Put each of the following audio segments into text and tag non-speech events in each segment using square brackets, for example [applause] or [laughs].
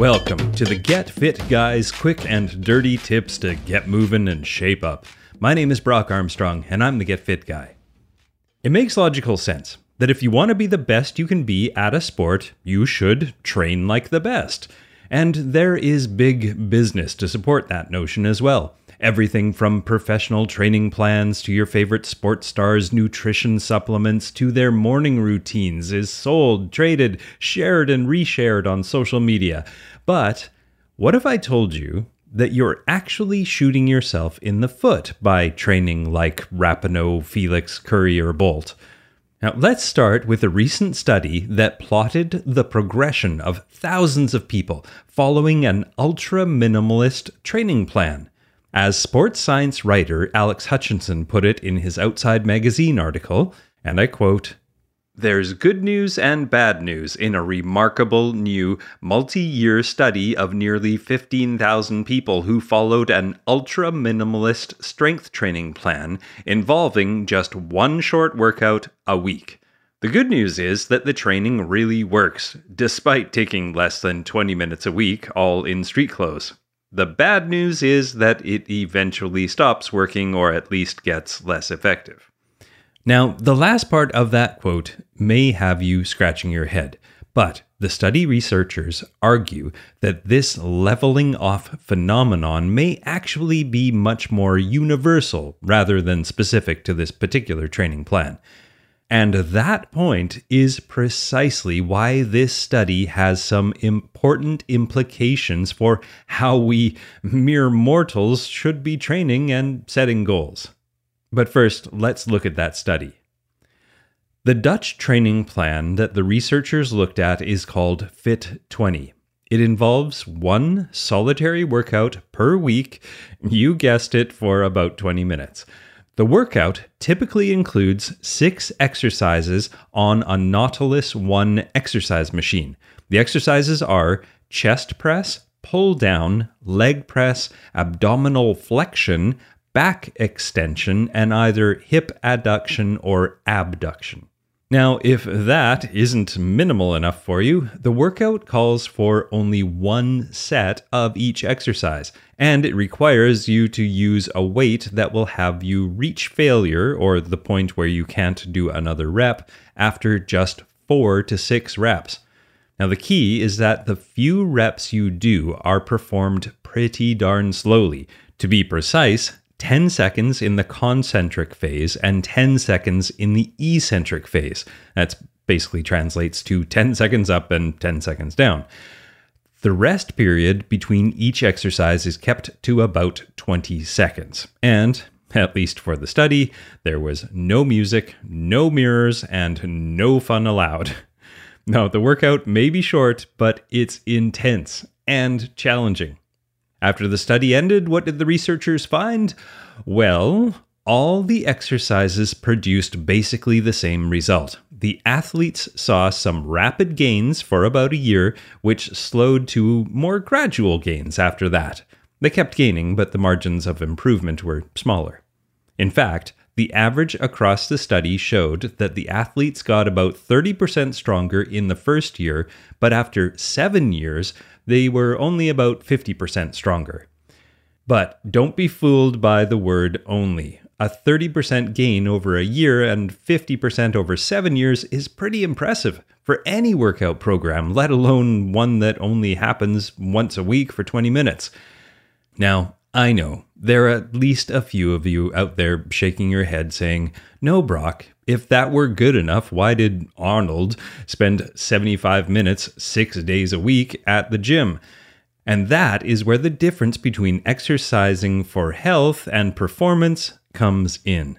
Welcome to the Get Fit Guys quick and dirty tips to get moving and shape up. My name is Brock Armstrong, and I'm the Get Fit Guy. It makes logical sense that if you want to be the best you can be at a sport, you should train like the best. And there is big business to support that notion as well. Everything from professional training plans to your favorite sports stars' nutrition supplements to their morning routines is sold, traded, shared, and reshared on social media. But what if I told you that you're actually shooting yourself in the foot by training like Rapinoe, Felix, Curry, or Bolt? Now, let's start with a recent study that plotted the progression of thousands of people following an ultra minimalist training plan. As sports science writer Alex Hutchinson put it in his Outside Magazine article, and I quote, there's good news and bad news in a remarkable new multi year study of nearly 15,000 people who followed an ultra minimalist strength training plan involving just one short workout a week. The good news is that the training really works, despite taking less than 20 minutes a week, all in street clothes. The bad news is that it eventually stops working or at least gets less effective. Now, the last part of that quote may have you scratching your head, but the study researchers argue that this leveling off phenomenon may actually be much more universal rather than specific to this particular training plan. And that point is precisely why this study has some important implications for how we mere mortals should be training and setting goals. But first, let's look at that study. The Dutch training plan that the researchers looked at is called Fit 20. It involves one solitary workout per week, you guessed it, for about 20 minutes. The workout typically includes six exercises on a Nautilus One exercise machine. The exercises are chest press, pull down, leg press, abdominal flexion, back extension, and either hip adduction or abduction. Now, if that isn't minimal enough for you, the workout calls for only one set of each exercise, and it requires you to use a weight that will have you reach failure or the point where you can't do another rep after just four to six reps. Now, the key is that the few reps you do are performed pretty darn slowly. To be precise, 10 seconds in the concentric phase and 10 seconds in the eccentric phase. That basically translates to 10 seconds up and 10 seconds down. The rest period between each exercise is kept to about 20 seconds. And, at least for the study, there was no music, no mirrors, and no fun allowed. [laughs] Now, the workout may be short, but it's intense and challenging. After the study ended, what did the researchers find? Well, all the exercises produced basically the same result. The athletes saw some rapid gains for about a year, which slowed to more gradual gains after that. They kept gaining, but the margins of improvement were smaller. In fact, the average across the study showed that the athletes got about 30% stronger in the first year, but after seven years, they were only about 50% stronger. But don't be fooled by the word only. a 30% gain over a year and 50% over seven years is pretty impressive for any workout program, let alone one that only happens once a week for 20 minutes. Now, I know there are at least a few of you out there shaking your head saying, No, Brock, if that were good enough, why did Arnold spend 75 minutes six days a week at the gym? And that is where the difference between exercising for health and performance comes in.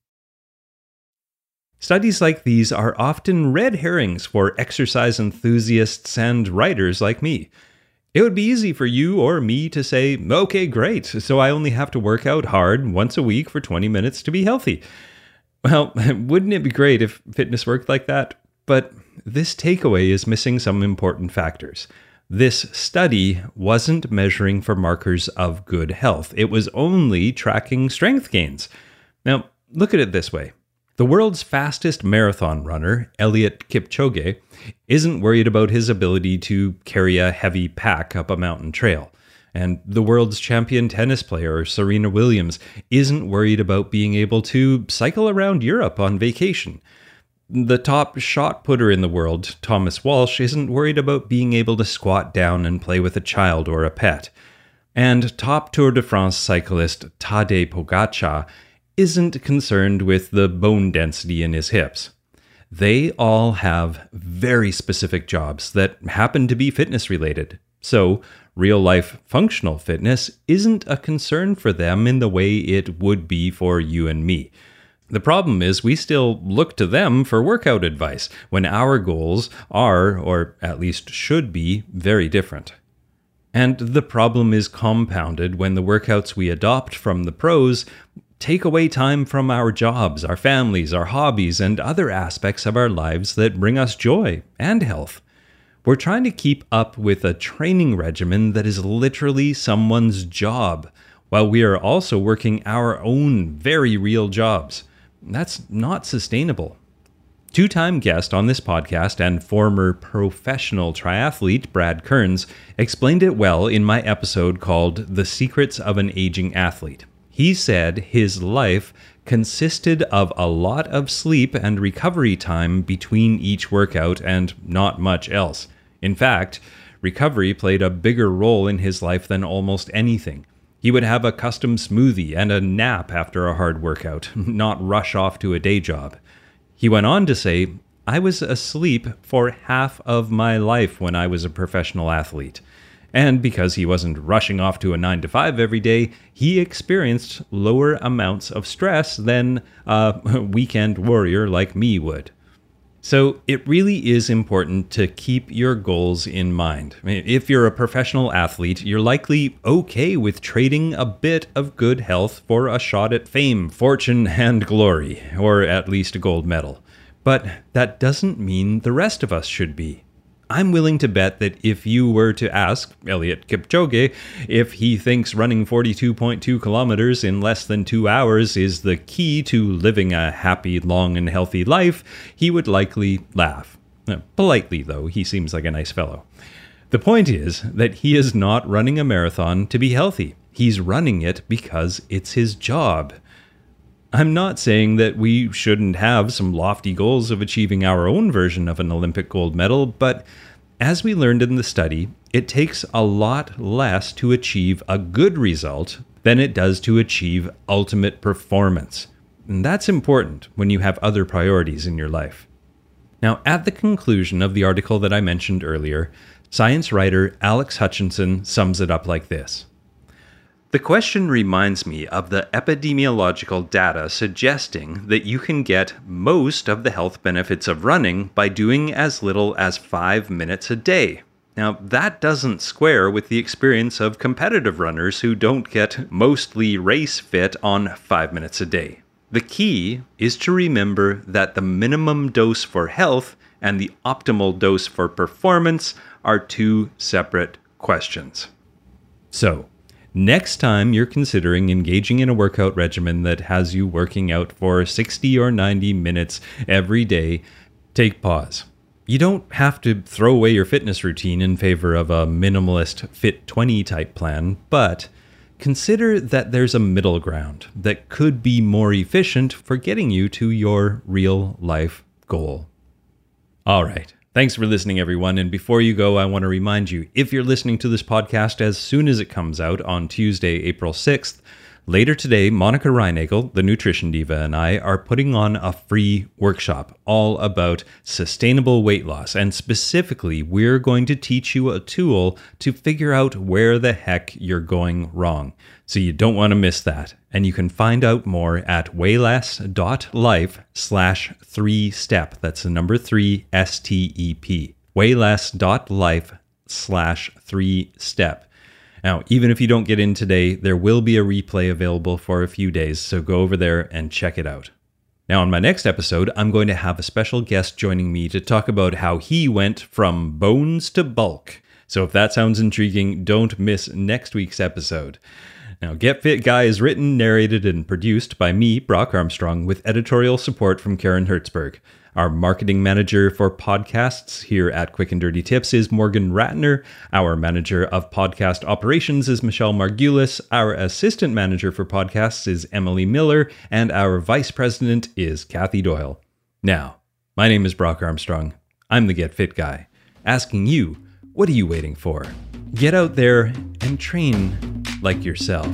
Studies like these are often red herrings for exercise enthusiasts and writers like me. It would be easy for you or me to say, okay, great, so I only have to work out hard once a week for 20 minutes to be healthy. Well, [laughs] wouldn't it be great if fitness worked like that? But this takeaway is missing some important factors. This study wasn't measuring for markers of good health, it was only tracking strength gains. Now, look at it this way the world's fastest marathon runner, Eliud Kipchoge, isn't worried about his ability to carry a heavy pack up a mountain trail. And the world's champion tennis player, Serena Williams, isn't worried about being able to cycle around Europe on vacation. The top shot putter in the world, Thomas Walsh, isn't worried about being able to squat down and play with a child or a pet. And top Tour de France cyclist Tadej Pogacar isn't concerned with the bone density in his hips. They all have very specific jobs that happen to be fitness related. So, real life functional fitness isn't a concern for them in the way it would be for you and me. The problem is, we still look to them for workout advice when our goals are, or at least should be, very different. And the problem is compounded when the workouts we adopt from the pros take away time from our jobs, our families, our hobbies, and other aspects of our lives that bring us joy and health. We're trying to keep up with a training regimen that is literally someone's job, while we are also working our own very real jobs. That's not sustainable. Two time guest on this podcast and former professional triathlete Brad Kearns explained it well in my episode called The Secrets of an Aging Athlete. He said his life consisted of a lot of sleep and recovery time between each workout and not much else. In fact, recovery played a bigger role in his life than almost anything. He would have a custom smoothie and a nap after a hard workout, [laughs] not rush off to a day job. He went on to say, I was asleep for half of my life when I was a professional athlete. And because he wasn't rushing off to a 9 to 5 every day, he experienced lower amounts of stress than a [laughs] weekend warrior like me would. So, it really is important to keep your goals in mind. if you're a professional athlete, you're likely okay with trading a bit of good health for a shot at fame, fortune, [laughs] and glory, or at least a gold medal. But that doesn't mean the rest of us should be. I'm willing to bet that if you were to ask Eliud Kipchoge if he thinks running 42.2 kilometers in less than two hours is the key to living a happy, long, and healthy life, he would likely laugh. Uh, politely, though, he seems like a nice fellow. The point is that he is not running a marathon to be healthy. He's running it because it's his job. I'm not saying that we shouldn't have some lofty goals of achieving our own version of an Olympic gold medal, but as we learned in the study, it takes a lot less to achieve a good result than it does to achieve ultimate performance. And that's important when you have other priorities in your life. Now, at the conclusion of the article that I mentioned earlier, science writer Alex Hutchinson sums it up like this the question reminds me of the epidemiological data suggesting that you can get most of the health benefits of running by doing as little as five minutes a day. Now, that doesn't square with the experience of competitive runners who don't get mostly race fit on five minutes a day. The key is to remember that the minimum dose for health and the optimal dose for performance are two separate questions. So, Next time you're considering engaging in a workout regimen that has you working out for 60 or 90 minutes every day, take pause. You don't have to throw away your fitness routine in favor of a minimalist Fit 20 type plan, but consider that there's a middle ground that could be more efficient for getting you to your real life goal. All right. Thanks for listening, everyone. And before you go, I want to remind you if you're listening to this podcast as soon as it comes out on Tuesday, April 6th, Later today, Monica Reinagel, the nutrition diva, and I are putting on a free workshop all about sustainable weight loss. And specifically, we're going to teach you a tool to figure out where the heck you're going wrong. So you don't want to miss that. And you can find out more at wayless.life slash three step. That's the number three S T E P. Wayless.life slash three step. Now, even if you don't get in today, there will be a replay available for a few days, so go over there and check it out. Now, on my next episode, I'm going to have a special guest joining me to talk about how he went from bones to bulk. So, if that sounds intriguing, don't miss next week's episode. Now, Get Fit Guy is written, narrated, and produced by me, Brock Armstrong, with editorial support from Karen Hertzberg. Our marketing manager for podcasts here at Quick and Dirty Tips is Morgan Ratner. Our manager of podcast operations is Michelle Margulis. Our assistant manager for podcasts is Emily Miller. And our vice president is Kathy Doyle. Now, my name is Brock Armstrong. I'm the Get Fit Guy, asking you, what are you waiting for? Get out there and train like yourself.